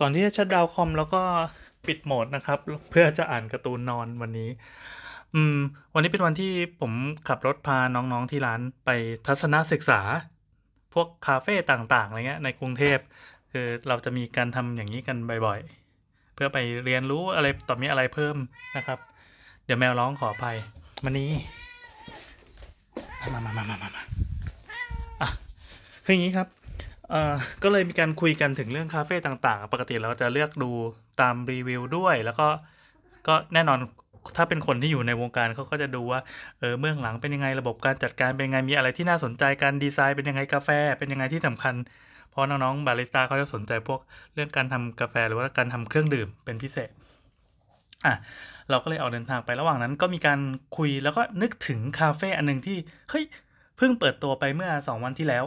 ก่อนที่จะชัดดาวน์คอมแล้วก็ปิดโหมดนะครับ เพื่อจะอ่านการ์ตูนนอนวันนี้ อืม วันนี้เป็นวันที่ผมขับรถพาน้องๆที่ร้านไปทัศนศึกษา พวกคาเฟ่ต่างๆอะไรเงี้ยในกรุงเทพคือเราจะมีการทำอย่างนี้กันบ่อยๆ เพื่อไปเรียนรู้อะไรต่อมีอะไรเพิ่มนะครับ เดี๋ยวแมวร้องขออภัยมานี้มามามามามามาอะคืออย่างนี้ครับ เอ่อก็เลยมีการคุยกันถึงเรื่องคาเฟ่ต่างๆ ปกติเราจะเลือกดูตามรีวิวด้วย แล้วก็ก็แน่นอนถ้าเป็นคนที่อยู่ในวงการเขาก็จะดูว่าเออเบื้องหลังเป็นยังไงระบบการจัดการเป็นยังไงมีอะไรที่น่าสนใจการดีไซน์เป็นยังไงกาแฟ เป็นยังไงที่สำคัญเพราะน้องๆบาริสต้าเขาจะสนใจพวกเรื่องการทำกาแฟหรือว่าการทำเครื่องดื่มเป็นพิเศษอะเราก็เลยออกเดินทางไประหว่างนั้น ก็มีการคุยแล้วก็นึกถึงคาเฟ่อันหนึ่งที่เฮ้ยเพิ่งเปิดตัวไปเมื่อสองวันที่แล้ว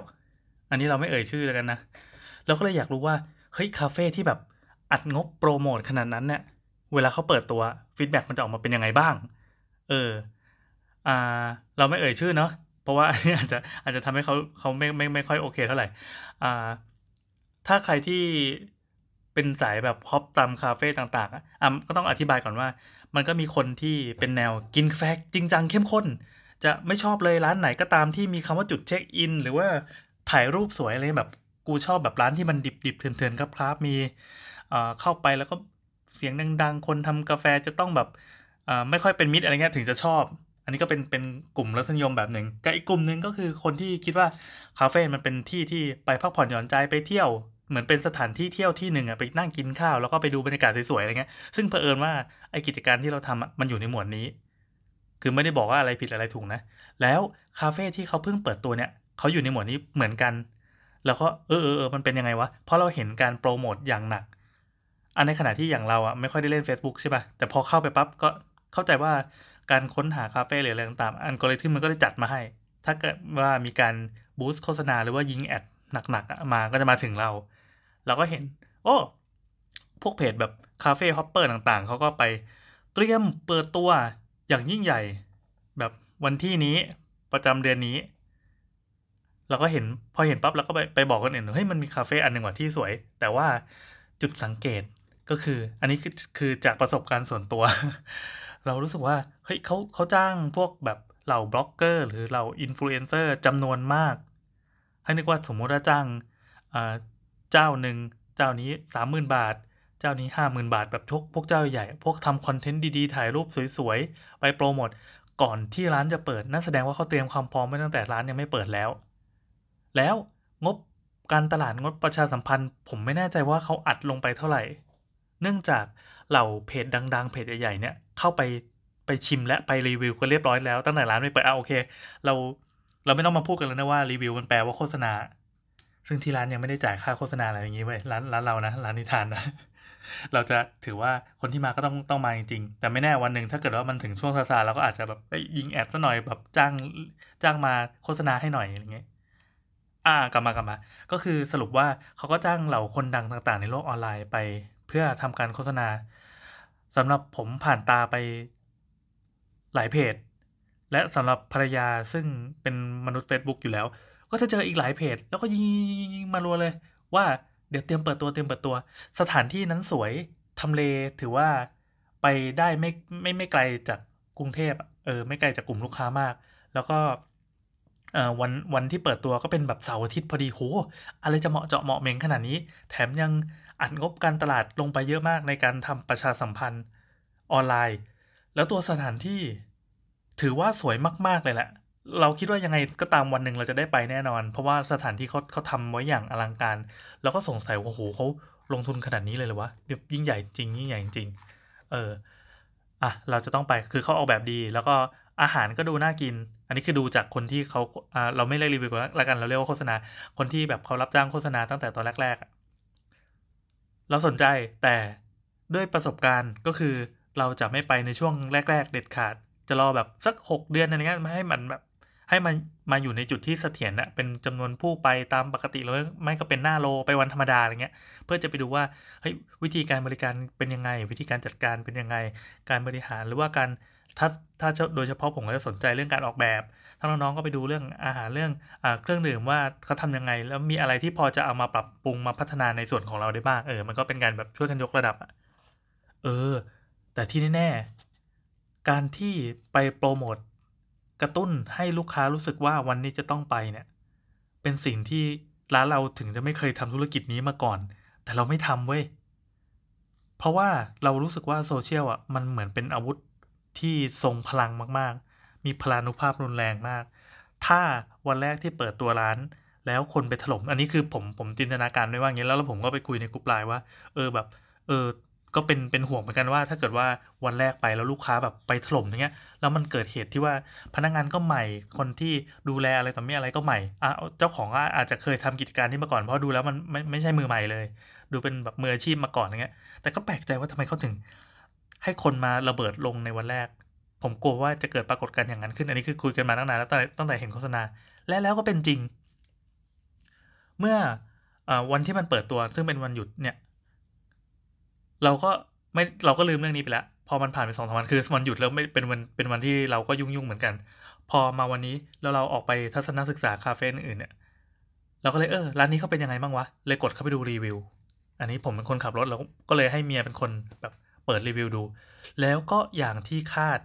อันนี้เราไม่เอ่ยชื่อแล้วกันนะ เราก็เลยอยากรู้ว่า เฮ้ยคาเฟ่ที่แบบอัดงบโปรโมทขนาดนั้นเนี่ย เวลาเขาเปิดตัวฟีดแบ็มันจะออกมาเป็นยังไงบ้าง เออ อ่า เราไม่เอ่ยชื่อเนาะ เพราะว่าอันนี้อาจจะอาจจะทำให้เขาเขาไม่ไม่ไม่ค่อยโอเคเท่าไหร่ อ่า ถ้าใครที่เป็นสายแบบฮอปตามคาเฟ่ต่างๆอะอะก็ต้องอธิบายก่อนว่า มันก็มีคนที่เป็นแนวกินกาแฟจริงจังเข้มข้น จะไม่ชอบเลยร้านไหนก็ตามที่มีคำว่าจุดเช็คอิน หรือว่า ถ่ายรูปสวยอะไรแบบกูชอบแบบร้านที่มันดิบๆเถื่อนๆครับครับมีเข้าไปแล้วก็เสียงดัง ๆ คนทำกาแฟจะต้องแบบไม่ค่อยเป็นมิตรอะไรเงี้ยถึงจะชอบ อันนี้ก็เป็นเป็นกลุ่มรสนิยมแบบหนึ่งกับอีกกลุ่มหนึ่งก็คือคนที่คิดว่าคาเฟ่ มันเป็นที่ที่ไปพักผ่อนหย่อนใจไปเที่ยว เหมือนเป็นสถานที่เที่ยวที่หนึ่งอะไปนั่งกินข้าวแล้วก็ไปดูบรรยากาศสวยๆอะไรเงี้ย ซึ่งเผอิญว่าไอกิจการที่เราทำอะมันอยู่ในหมวดนี้ คือไม่ได้บอกว่าอะไรผิดอะไรถูกนะ แล้วคาเฟ่ที่เขาเพิ่งเปิดตัวเนี่ย เขาอยู่ในหมวดนี้เหมือนกัน แล้วก็เออเออเออมันเป็นยังไงวะ เพราะเราเห็นการโปรโมทอย่างหนัก อันในขณะที่อย่างเราอะไม่ค่อยได้เล่น Facebook ใช่ป่ะ แต่พอเข้าไปปั๊บก็เข้าใจว่าการค้นหาคาเฟ่หรืออะไรต่างๆ อัลกริทึมมันก็ได้จัดมาให้ ถ้าเกิดว่ามีการบูสต์โฆษณาหรือว่ายิงแอดหนักๆมาก็จะมาถึงเรา เราก็เห็น โอ้พวกเพจแบบ cafe hopper ต่างๆ เขาก็ไปเตรียมเปิดตัวอย่างยิ่งใหญ่ แบบวันที่นี้ประจำเดือนนี้ เราก็เห็นพอเห็นปั๊บเราก็ไปไปบอกคนอื่นเฮ้ยมันมีคาเฟ่อันหนึ่งว่ะที่สวย แต่ว่าจุดสังเกตก็คือ อันนี้คือคือจากประสบการณ์ส่วนตัว เรารู้สึกว่าเฮ้ยเขาเขาจ้างพวกแบบเหล่าบล็อกเกอร์ หรือเหล่าอินฟลูเอนเซอร์จำนวนมาก ให้นึกว่าสมมุติว่าจ้างเจ้าหนึ่งเจ้านี้สามหมื่นบาท เจ้านี้ห้าหมื่นบาทแบบพวกพวกเจ้าใหญ่ พวกทำคอนเทนต์ดีๆ ถ่ายรูปสวยๆ ไปโปรโมทก่อนที่ร้านจะเปิดนั่นแสดงว่าเขาเตรียมความพร้อมไว้ตั้งแต่ร้านยังไม่เปิดแล้ว แล้วงบการตลาดงบประชาสัมพันธ์ ผมไม่แน่ใจว่าเขาอัดลงไปเท่าไหร่ เนื่องจากเหล่าเพจดัง ๆ เพจใหญ่ๆเนี่ยเข้าไปไปชิมและไปรีวิวกันเรียบร้อยแล้วตั้งแต่ร้านไม่เปิดอะโอเค เราเราไม่ต้องมาพูดกันแล้วนะว่ารีวิวมันแปลว่าโฆษณา ซึ่งที่ร้านยังไม่ได้จ่ายค่าโฆษณาอะไรอย่างงี้เว้ยร้านร้านเรานะร้านนิทานนะเราจะถือว่าคนที่มาก็ต้องต้องมาจริงๆ แต่ไม่แน่วันหนึ่งถ้าเกิดว่ามันถึงช่วงซาซาเราก็อาจจะแบบยิงแอดซะหน่อยแบบจ้างจ้างมาโฆษณาให้หน่อยอะไรเงี้ย อ่ากลับมากลับมา ก็คือสรุปว่าเขาก็จ้างเหล่าคนดังต่างๆ ในโลกออนไลน์ไป เพื่อทำการโฆษณาสำหรับผมผ่านตาไปหลายเพจ และสำหรับภรรยาซึ่งเป็นมนุษย์ Facebook อยู่แล้ว ก็จะเจออีกหลายเพจ แล้วก็ยิงมารัวเลย ว่าเดี๋ยวเตรียมเปิดตัวเตรียมเปิดตัว สถานที่นั้นสวยทำเลถือว่าไปได้ไม่ไม่ไม่ไกลจากกรุงเทพเออไม่ไกลจากกลุ่มลูกค้ามาก แล้วก็ วันวันที่เปิดตัวก็เป็นแบบเสาร์อาทิตย์พอดีโหอะไรจะเหมาะเจาะเหมาะเมงขนาดนี้ แถมยังอัดงบการตลาดลงไปเยอะมากในการทำประชาสัมพันธ์ออนไลน์ แล้วตัวสถานที่ถือว่าสวยมาก ๆ เลยแหละ เราคิดว่ายังไงก็ตามวันหนึ่งเราจะได้ไปแน่นอน เพราะว่าสถานที่เขาเขาทำไว้อย่างอลังการ แล้วก็สงสัยว่าโอ้โหเขาลงทุนขนาดนี้เลยเหรอวะยิ่งใหญ่จริงยิ่งใหญ่จริง เอออะเราจะต้องไปคือเขาออกแบบดีแล้วก็ อาหารก็ดูน่ากิน อันนี้คือดูจากคนที่เขาเราไม่เรียกรีวิวกันละกันเราเรียกว่าโฆษณา คนที่แบบเขารับจ้างโฆษณาตั้งแต่ตอนแรกๆเราสนใจแต่ด้วยประสบการณ์ก็คือเราจะไม่ไปในช่วงแรก ๆ เด็ดขาด จะรอแบบสักหกเดือนอะไรเงี้ยมาให้มันแบบให้มันมาอยู่ในจุดที่เสถียรนะเป็นจำนวนผู้ไปตามปกติเลยไม่ก็เป็นหน้าโลไปวันธรรมดาอะไรเงี้ย เพื่อจะไปดูว่าเฮ้ยวิธีการบริการเป็นยังไง วิธีการจัดการเป็นยังไง การบริหารหรือว่าการ ถ้าถ้าโดยเฉพาะผมก็จะสนใจเรื่องการออกแบบถ้าน้องๆก็ไปดูเรื่องอาหารเรื่องอเครื่องดื่มว่าเขาทำยังไง แล้วมีอะไรที่พอจะเอามาปรับปรุงมาพัฒนาในส่วนของเราได้บ้างเออมันก็เป็นการแบบช่วยกันยกระดับอะเออ แต่ที่แน่ๆการที่ไปโปรโมทกระตุ้นให้ลูกค้ารู้สึกว่าวันนี้จะต้องไปเนี่ย เป็นสิ่งที่ร้านเราถึงจะไม่เคยทำธุรกิจนี้มาก่อน แต่เราไม่ทำเว้ยเพราะว่าเรารู้สึกว่าโซเชียลอะมันเหมือนเป็นอาวุธ ที่ทรงพลังมากๆ มีพลานุภาพรุนแรงมาก ถ้าวันแรกที่เปิดตัวร้าน แล้วคนไปถล่ม อันนี้คือผมผมจินตนาการไว้ว่าอย่างนี้แล้วแล้วผมก็ไปคุยในกลุ่มไลน์ว่า เออแบบเออก็เป็นเป็นห่วงเหมือนกันว่า ถ้าเกิดว่าวันแรกไปแล้วลูกค้าแบบไปถล่มอย่างเงี้ยแล้วมันเกิดเหตุที่ว่าพนักงานก็ใหม่คนที่ดูแลอะไรต่อมีอะไรก็ใหม่อะเจ้าของก็อาจจะเคยทำกิจการนี้มาก่อนเพราะดูแล้วมันไม่ไม่ใช่มือใหม่เลย ดูเป็นแบบมืออาชีพมาก่อนอย่างเงี้ยแต่ก็แปลกใจว่าทำไมเขาถึง ให้คนมาระเบิดลงในวันแรก ผมกลัวว่าจะเกิดปรากฏการณ์อย่างนั้นขึ้น อันนี้คือคุยกันมาตั้งนานแล้วตั้งแต่ตั้งแต่เห็นโฆษณา และแล้วก็เป็นจริง เมื่ออวันที่มันเปิดตัวซึ่งเป็นวันหยุดเนี่ย เราก็ไม่เราก็ลืมเรื่องนี้ไปแล้วพอมันผ่านไปสองสามวันคือวันหยุดแล้วไม่เป็นวันเป็นวันที่เราก็ยุ่งยุ่งเหมือนกัน พอมาวันนี้แล้วเราออกไปทัศนศึกษาคาเฟ่อื่นเนี่ยเราก็เลยเออร้านนี้เขาเป็นยังไงบ้างวะเลยกดเข้าไปดูรีวิว อันนี้ผมเป็นคนขับรถแล้วก็เลยให้เมียเป็นคนแบบ เปิดรีวิวดู แล้วก็อย่างที่คาด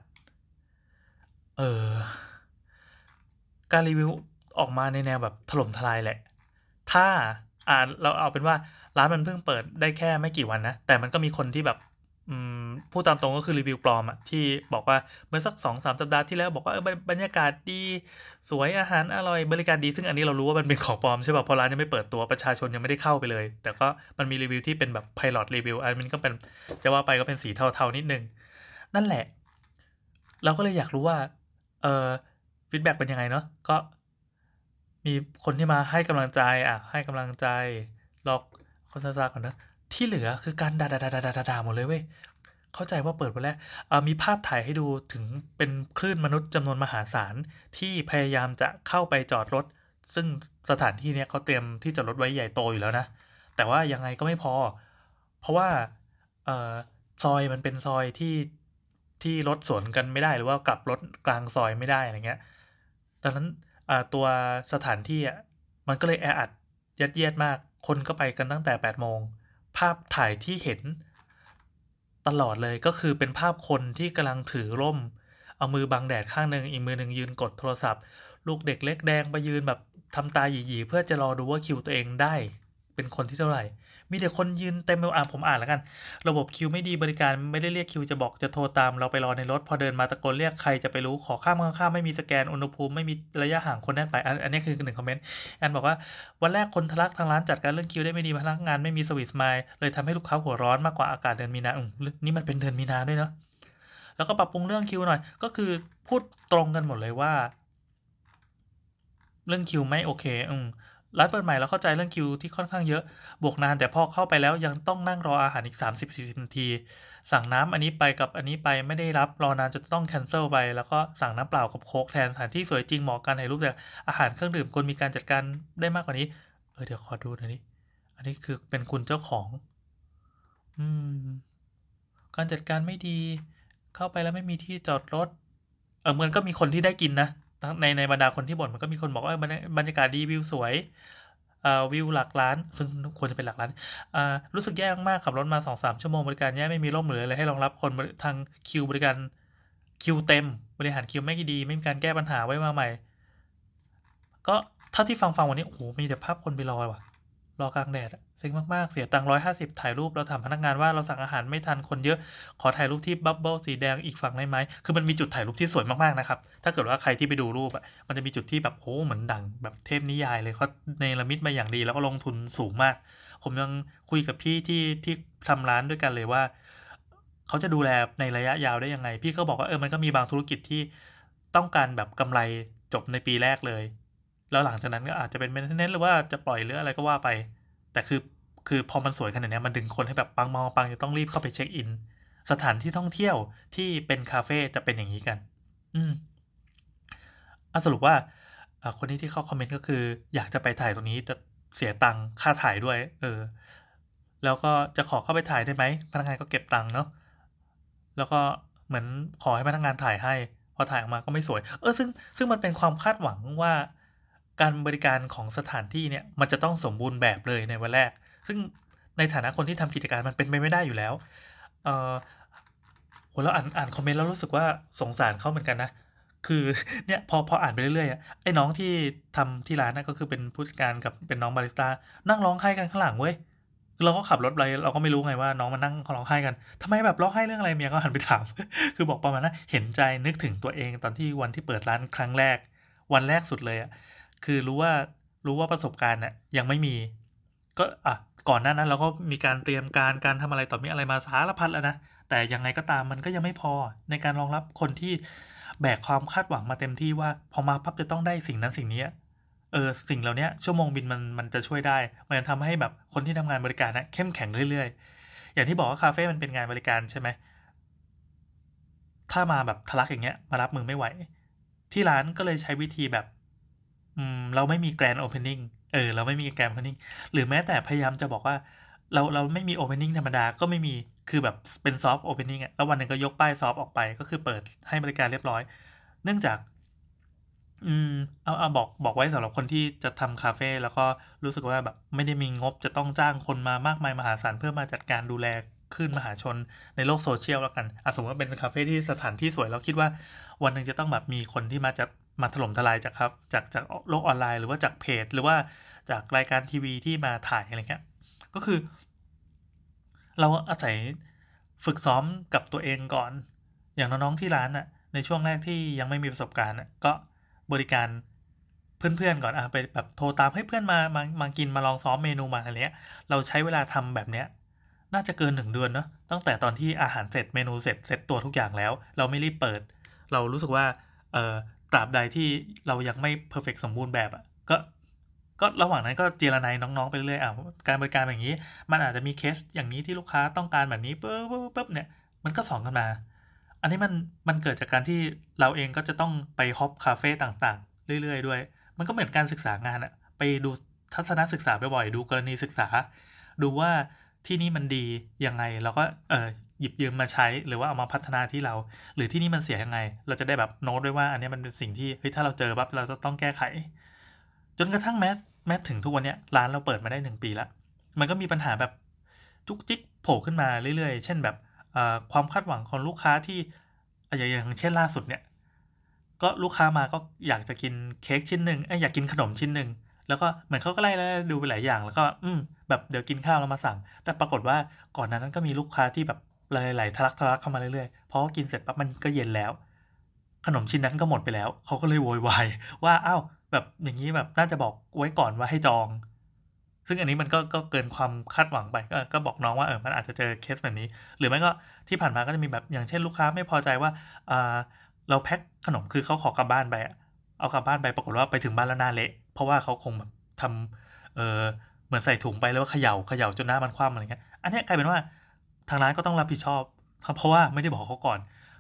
เออการรีวิวออกมาในแนวแบบถล่มทลายแหละ ถ้าอ่าเราเอาเป็นว่าร้านมันเพิ่งเปิดได้แค่ไม่กี่วันนะ แต่มันก็มีคนที่แบบ พูดตามตรงก็คือรีวิวปลอมอะที่บอกว่าเมื่อสักสองสามสัปดาห์ที่แล้วบอกว่าบรรยากาศดีสวยอาหารอร่อยบริการดี ซึ่งอันนี้เรารู้ว่ามันเป็นของปลอมใช่ป่ะเพราะร้านยังไม่เปิดตัวประชาชนยังไม่ได้เข้าไปเลย แต่ก็มันมีรีวิวที่เป็นแบบ pilot review อันนี้ก็เป็นจะว่าไปก็เป็นสีเทาๆนิดนึง นั่นแหละ เราก็เลยอยากรู้ว่าเออ feedback เป็นยังไงเนาะก็ มีคนที่มาให้กำลังใจอะให้กำลังใจลอกคอนซาก่อนนะ ที่เหลือคือการด่าด่าด่าด่าด่าหมดเลยเว้ยเข้าใจว่าเปิดวันแรกมีภาพถ่ายให้ดูถึงเป็นคลื่นมนุษย์จำนวนมหาศาลที่พยายามจะเข้าไปจอดรถ ซึ่งสถานที่เนี้ยเขาเตรียมที่จอดรถไว้ใหญ่โตอยู่แล้วนะ แต่ว่ายังไงก็ไม่พอ เพราะว่าออซอยมันเป็นซอยที่ที่รถสวนกันไม่ได้หรือว่ากลับรถกลางซอยไม่ได้อะไรเงี้ยดังนั้นตัวสถานที่อะมันก็เลยแออัดยัดเยียดมาก คนก็ไปกันตั้งแต่8ปดโมง ภาพถ่ายที่เห็นตลอดเลยก็คือเป็นภาพคนที่กำลังถือร่ม เอามือบังแดดข้างหนึ่งอีกมือหนึ่งยืนกดโทรศัพท์ ลูกเด็กเล็กแดงไปยืนแบบทำตาหยีๆเพื่อจะรอดูว่าคิวตัวเองได้ เป็นคนที่เท่าไหร่ มีแต่คนยืนเต็มไปอ่านผมอ่านแล้วกัน ระบบคิวไม่ดีบริการไม่ได้เรียกคิวจะบอกจะโทรตามเราไปรอในรถ พอเดินมาตะโกนเรียกใครจะไปรู้ขอข้ามข้ามไม่มีสแกนอุณหภูมิไม่มีระยะห่างคนแน่นไป อันนี้คือหนึ่งคอมเมนต์แอนบอกว่าวันแรกคนทะลักทางร้านจัดการเรื่องคิวได้ไม่ดีพนักงานไม่มีสวิตสมายเลยทำให้ลูกค้าหัวร้อนมากกว่าอากาศเดือนมีนาอืมนี่มันเป็นเดือนมีนาด้วยเนาะแล้วก็ปรับปรุงเรื่องคิวหน่อย ก็คือพูดตรงกันหมดเลยว่า เรื่องคิวไม่โอเค อืม ร้านเปิดใหม่แล้วเข้าใจเรื่องคิวที่ค่อนข้างเยอะ บวกนานแต่พอเข้าไปแล้วยังต้องนั่งรออาหารอีก 30-40นาที สั่งน้ำอันนี้ไปกับอันนี้ไปไม่ได้รับรอนานจะต้องแคนเซิลไป แล้วก็สั่งน้ำเปล่ากับโค้กแทนสถานที่สวยจริงเหมาะกันถ่ายรูปแต่อาหารเครื่องดื่มควรมีการจัดการได้มากกว่านี้ เออเดี๋ยวขอดูหน่อยนี่อันนี้คือเป็นคุณเจ้าของ อืม การจัดการไม่ดี เข้าไปแล้วไม่มีที่จอดรถ เออมันก็มีคนที่ได้กินนะ ในในบรรดาคนที่บ่นมันก็มีคนบอกว่าบรรยากาศดีวิวสวยวิวหลักล้าน ซึ่งควรจะเป็นหลักล้านรู้สึกแย่มากขับรถมาสองสามชั่วโมงบริการแย่ไม่มีร่มเหลือะไรให้รองรับคนทางคิวบริการคิวเต็ม บริหารคิวไม่ดี ไม่มีการแก้ปัญหาไว้มาใหม่ ก็เท่าที่ฟังฟังวันนี้โอ้โหมีแต่ภาพคนไปรอว่ะ รอกลางแดดเซ็งมากๆ เสียตังค์ร้อยห้าสิบถ่ายรูปเราถามพนักงานว่าเราสั่งอาหารไม่ทันคนเยอะ ขอถ่ายรูปที่บับเบิลสีแดงอีกฝั่งได้ไหม คือมันมีจุดถ่ายรูปที่สวยมากๆนะครับ ถ้าเกิดว่าใครที่ไปดูรูปอะ มันจะมีจุดที่แบบโอ้เหมือนดังแบบเทพนิยายเลยเขาในละมิดมาอย่างดีแล้วก็ลงทุนสูงมาก ผมยังคุยกับพี่ที่ที่ทำร้านด้วยกันเลยว่า เขาจะดูแลในระยะยาวได้ยังไง พี่เขาบอกว่าเออมันก็มีบางธุรกิจที่ต้องการแบบกำไรจบในปีแรกเลย แล้วหลังจากนั้นก็อาจจะเป็นเมนเทนเนนหรือว่าจะปล่อยหรืออะไรก็ว่าไป แต่คือคือพอมันสวยขนาดนี้มันดึงคนให้แบบปังมองปังจะต้องรีบเข้าไปเช็คอิน สถานที่ท่องเที่ยวที่เป็นคาเฟ่จะเป็นอย่างนี้กัน อืมอสรุปว่าคนนี้ที่เข้าคอมเมนต์ก็คือ อยากจะไปถ่ายตรงนี้จะเสียตังค่าถ่ายด้วย เออ แล้วก็จะขอเข้าไปถ่ายได้ไหมพนักงานก็เก็บตังค์เนาะแล้วก็เหมือนขอให้พนักงานถ่ายให้พพอถ่ายออกมาก็ไม่สวย เออซึ่งซึ่งมันเป็นความคาดหวังว่า การบริการของสถานที่เนี่ยมันจะต้องสมบูรณ์แบบเลยในวันแรก ซึ่งในฐานะคนที่ทำกิจการมันเป็นไปไม่ได้อยู่แล้ว เออโหเราอ่านอ่านคอมเมนต์แล้วรู้สึกว่าสงสารเขาเหมือนกันนะ คือเนี่ยพอพออ่านไปเรื่อยๆอไอ้น้องที่ทำที่ร้านนะก็คือเป็นผู้จัดการกับเป็นน้องบาริสต้านั่งร้องไห้กันข้างหลังเว้ยเราก็ขับรถไปเราก็ไม่รู้ไงว่าน้องมันนั่งร้องไห้กันทำไมแบบร้องไห้เรื่องอะไรเมียก็หันไปถาม คือบอกประมาณนั้นเห็นใจนึกถึงตัวเองตอนที่วันที่เปิดร้านครั้งแรก วันแรกสุดเลยอะ คือรู้ว่ารู้ว่าประสบการณ์น่ะยังไม่มี ก็อะก่อนหน้านั้นเราก็มีการเตรียมการการทำอะไรต่อมีอะไรมาสารพัดแล้วนะแต่ยังไงก็ตามมันก็ยังไม่พอในการรองรับคนที่แบกความคาดหวังมาเต็มที่ว่าพอมาปั๊บจะต้องได้สิ่งนั้นสิ่งนี้เออสิ่งเหล่านี้ชั่วโมงบินมันมันจะช่วยได้ มันจะทำให้แบบคนที่ทำงานบริการนะเข้มแข็งเรื่อยๆ อย่างที่บอกว่าคาเฟ่มันเป็นงานบริการใช่ไหมถ้ามาแบบทะลักอย่างเงี้ยมารับมือไม่ไหว ที่ร้านก็เลยใช้วิธีแบบ อืมเราไม่มี grand opening เออเราไม่มี grand openingหรือแม้แต่พยายามจะบอกว่า เราเราไม่มี opening ธรรมดาก็ไม่มีคือแบบเป็น soft opening อะแล้ววันหนึ่งก็ยกป้าย soft ออกไปก็คือเปิดให้บริการเรียบร้อย เนื่องจาก อืมเอาเอาบอกบอกไว้สำหรับคนที่จะทำคาเฟ่แล้วก็รู้สึกว่าแบบไม่ได้มีงบจะต้องจ้างคนมามากมายมหาศาลเพื่อมาจัดการดูแลคลื่นมหาชนในโลกโซเชียลแล้วกันอะสมมติว่าเป็นคาเฟ่ที่สถานที่สวยเราคิดว่า วันหนึ่งจะต้องแบบมีคนที่มาจะ มาถล่มทลายจากครับจากจากโลกออนไลน์หรือว่าจากเพจ หรือว่าจากรายการทีวีที่มาถ่ายอะไรเงี้ยก็คือ เราอาศัยฝึกซ้อมกับตัวเองก่อน อย่างน้องๆที่ร้านน่ะในช่วงแรกที่ยังไม่มีประสบการณ์น่ะก็บริการเพื่อนๆก่อนอะไปแบบโทรตามให้เพื่อนมามามากินมาลองซ้อมเมนูมาอะไรเงี้ยเราใช้เวลาทำแบบเนี้ยน่าจะเกินหนึ่งเดือนเนาะตั้งแต่ตอนที่อาหารเสร็จเมนูเสร็จเสร็จตัวทุกอย่างแล้ว เราไม่รีบเปิด เรารู้สึกว่าเออ ตราบใดที่เรายังไม่ perfect สมบูรณ์แบบอะก็ก็ระหว่างนั้นก็เจียระไนน้องๆไปเรื่อยอะการบริการแบบนี้ มันอาจจะมีเคสอย่างนี้ที่ลูกค้าต้องการแบบนี้ปุ๊บปุ๊บปุ๊บเนี่ยมันก็สอนกันมา อันนี้มันมันเกิดจากการที่เราเองก็จะต้องไป hop คาเฟ่ต่างๆ เรื่อยๆ ด้วย มันก็เหมือนการศึกษางานอะไปดูทัศนศึกษาบ่อยๆดูกรณีศึกษา ดูว่าที่นี่มันดียังไงเราก็เออ หยิบยืมมาใช้หรือว่าเอามาพัฒนาที่เรา หรือที่นี่มันเสียยังไง เราจะได้แบบโน้ตด้วยว่าอันนี้มันเป็นสิ่งที่เฮ้ยถ้าเราเจอปั๊บเราจะต้องแก้ไข จนกระทั่งแม้แม้ถึงทุกวันนี้ร้านเราเปิดมาได้หนึ่งปีแล้วมันก็มีปัญหาแบบจุกจิกโผล่ขึ้นมาเรื่อยๆ เช่นแบบความคาดหวังของลูกค้าที่อย่างเช่นล่าสุดเนี่ยก็ลูกค้ามาก็อยากจะกินเค้กชิ้นหนึ่งอยากกินขนมชิ้นหนึ่งแล้วก็เหมือนเขาก็ไล่ไล่ดูไปหลายอย่าง แล้วก็อืมแบบเดี๋ยวกินข้าวแล้วมาสั่ง แต่ปรากฏว่าก่อนนั้นก็มีลูกค้าที่แบบ หลายๆทะลักทะลักเข้ามาเรื่อยๆเพราะกินเสร็จปั๊บมันก็เย็นแล้ว ขนมชิ้นนั้นก็หมดไปแล้ว เขาก็เลยโวยวายว่าอ้าวแบบอย่างนี้แบบน่าจะบอกไว้ก่อนว่าให้จอง ซึ่งอันนี้มันก็ก็เกินความคาดหวังไปก็ก็บอกน้องว่าเออมันอาจจะเจอเคสแบบนี้ หรือไม่ก็ที่ผ่านมาก็จะมีแบบอย่างเช่นลูกค้าไม่พอใจว่าอ่าเราแพ็คขนมคือเขาขอกลับบ้านไปเอากลับบ้านไปปรากฏว่าไปถึงบ้านแล้วหน้าเละ เพราะว่าเขาคงแบบทำเออเหมือนใส่ถุงไปแล้วว่าเขย่าเขย่าจนหน้ามันคว่ำอะไรเงี้ย อันนี้กลายเป็นว่า ทางร้านก็ต้องรับผิดชอบเพราะว่าไม่ได้บอกเขาก่อน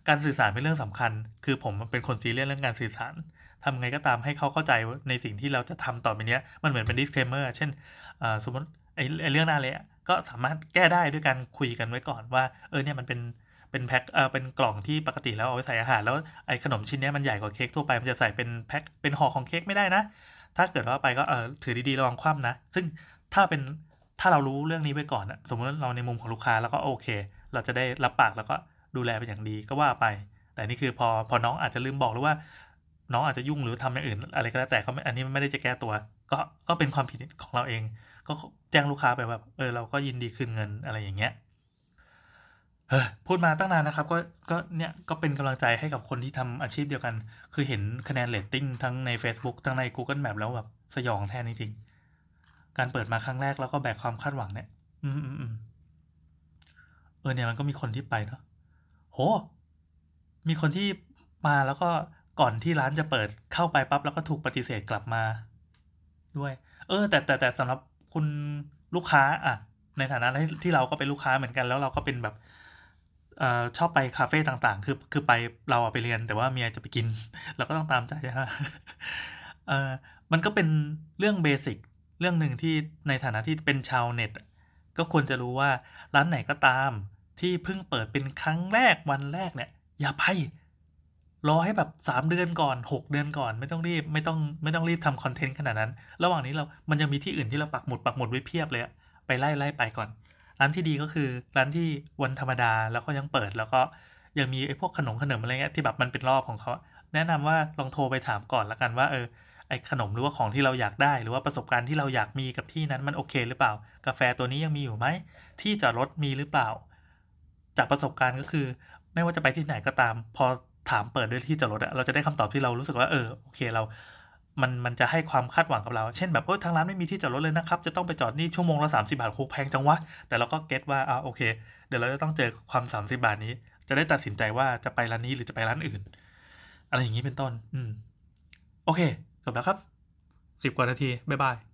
การสื่อสารเป็นเรื่องสำคัญ คือผมเป็นคนซีเรียสเรื่องการสื่อสารทำไงก็ตามให้เขาเข้าใจในสิ่งที่เราจะทำต่อไปนี้มันเหมือนเป็น disclaimer เช่นสมมติไอ้เรื่องหน้าเละก็สามารถแก้ได้ด้วยการคุยกันไว้ก่อนว่า เออเนี่ยมันเป็นเป็นแพ็คเออเป็นกล่องที่ปกติแล้วเอาไว้ใส่อาหาร แล้วไอ้ขนมชิ้นนี้มันใหญ่กว่าเค้กทั่วไปมันจะใส่เป็นแพ็คเป็นห่อของเค้กไม่ได้นะ ถ้าเกิดว่าไปก็เออถือดีๆระวังคว่ำนะ ซึ่งถ้าเป็น ถ้าเรารู้เรื่องนี้ไว้ก่อนอะสมมติเราในมุมของลูกค้าแล้วก็โอเค เราจะได้รับปากแล้วก็ดูแลเป็นอย่างดีก็ว่าไป แต่นี่คือพอพอน้องอาจจะลืมบอกหรือว่า น้องอาจจะยุ่งหรือทำอย่างอื่น อะไรก็แล้วแต่เขาอันนี้ไม่ได้จะแก้ตัว ก็ก็เป็นความผิดของเราเอง ก็แจ้งลูกค้าไปว่าเออเราก็ยินดีคืนเงินอะไรอย่างเงี้ยพูดมาตั้งนานนะครับก็ก็เนี่ยก็เป็นกำลังใจให้กับคนที่ทำอาชีพเดียวกัน คือเห็นคะแนนเรตติ้งทั้งใน Facebook ทั้งใน Google Map แล้วแบบสยองแทนจริงๆ การเปิดมาครั้งแรกแล้วก็แบกความคาดหวังเนี่ย อืมอืมอืมเออเนี่ยมันก็มีคนที่ไปเนาะโห มีคนที่มาแล้วก็ก่อนที่ร้านจะเปิดเข้าไปปั๊บแล้วก็ถูกปฏิเสธกลับมา ด้วย เออ แต่แต่แต่สำหรับคุณลูกค้า อะ ในฐานะที่เราก็เป็นลูกค้าเหมือนกัน แล้วเราก็เป็นแบบชอบไปคาเฟ่ต่างๆ คือคือไปเราไปเรียน แต่ว่าเมียจะไปกิน เราก็ต้องตามใจฮะเออมันก็เป็นเรื่องเบสิก เรื่องหนึ่งที่ในฐานะที่เป็นชาวเน็ต ก็ควรจะรู้ว่าร้านไหนก็ตาม ที่เพิ่งเปิดเป็นครั้งแรกวันแรกเนี่ย อย่าไป รอให้แบบสามเดือนก่อนหกเดือนก่อน ไม่ต้องรีบไม่ต้องไม่ต้องรีบทำคอนเทนต์ขนาดนั้น ระหว่างนี้เรา มันยังมีที่อื่นที่เราปักหมุดปักหมุดไว้เพียบเลยอะไปไล่ไล่ไปก่อน ร้านที่ดีก็คือร้านที่วันธรรมดาแล้วก็ยังเปิดแล้วก็ยังมีไอ้พวกขนมขนมอะไรเงี้ยที่แบบมันเป็นรอบของเขาแนะนำว่าลองโทรไปถามก่อนละกันว่าเออ ไอ้ขนมหรือว่าของที่เราอยากได้ หรือว่าประสบการณ์ที่เราอยากมีกับที่นั้นมันโอเค หรือเปล่า กาแฟตัวนี้ยังมีอยู่ไหมที่จอดรถมีหรือเปล่า จากประสบการณ์ก็คือ ไม่ว่าจะไปที่ไหนก็ตาม พอถามเปิดด้วยที่จอดรถอะเราจะได้คำตอบที่เรารู้สึกว่าเออโอเคเรา มันมันจะให้ความคาดหวังกับเรา เช่นแบบเออทางร้านไม่มีที่จอดรถเลยนะครับจะต้องไปจอดนี่ชั่วโมงละ30บาทโคแพงจังวะแต่เราก็เก็ตว่าอ่าโอเค เดี๋ยวเราจะต้องเจอความ30บาทนี้ จะได้ตัดสินใจว่าจะไปร้านนี้หรือจะไปร้านอื่น อะไรอย่างนี้เป็นต้น อืม โอเค จบแล้วครับ 10 กว่านาที บ๊ายบาย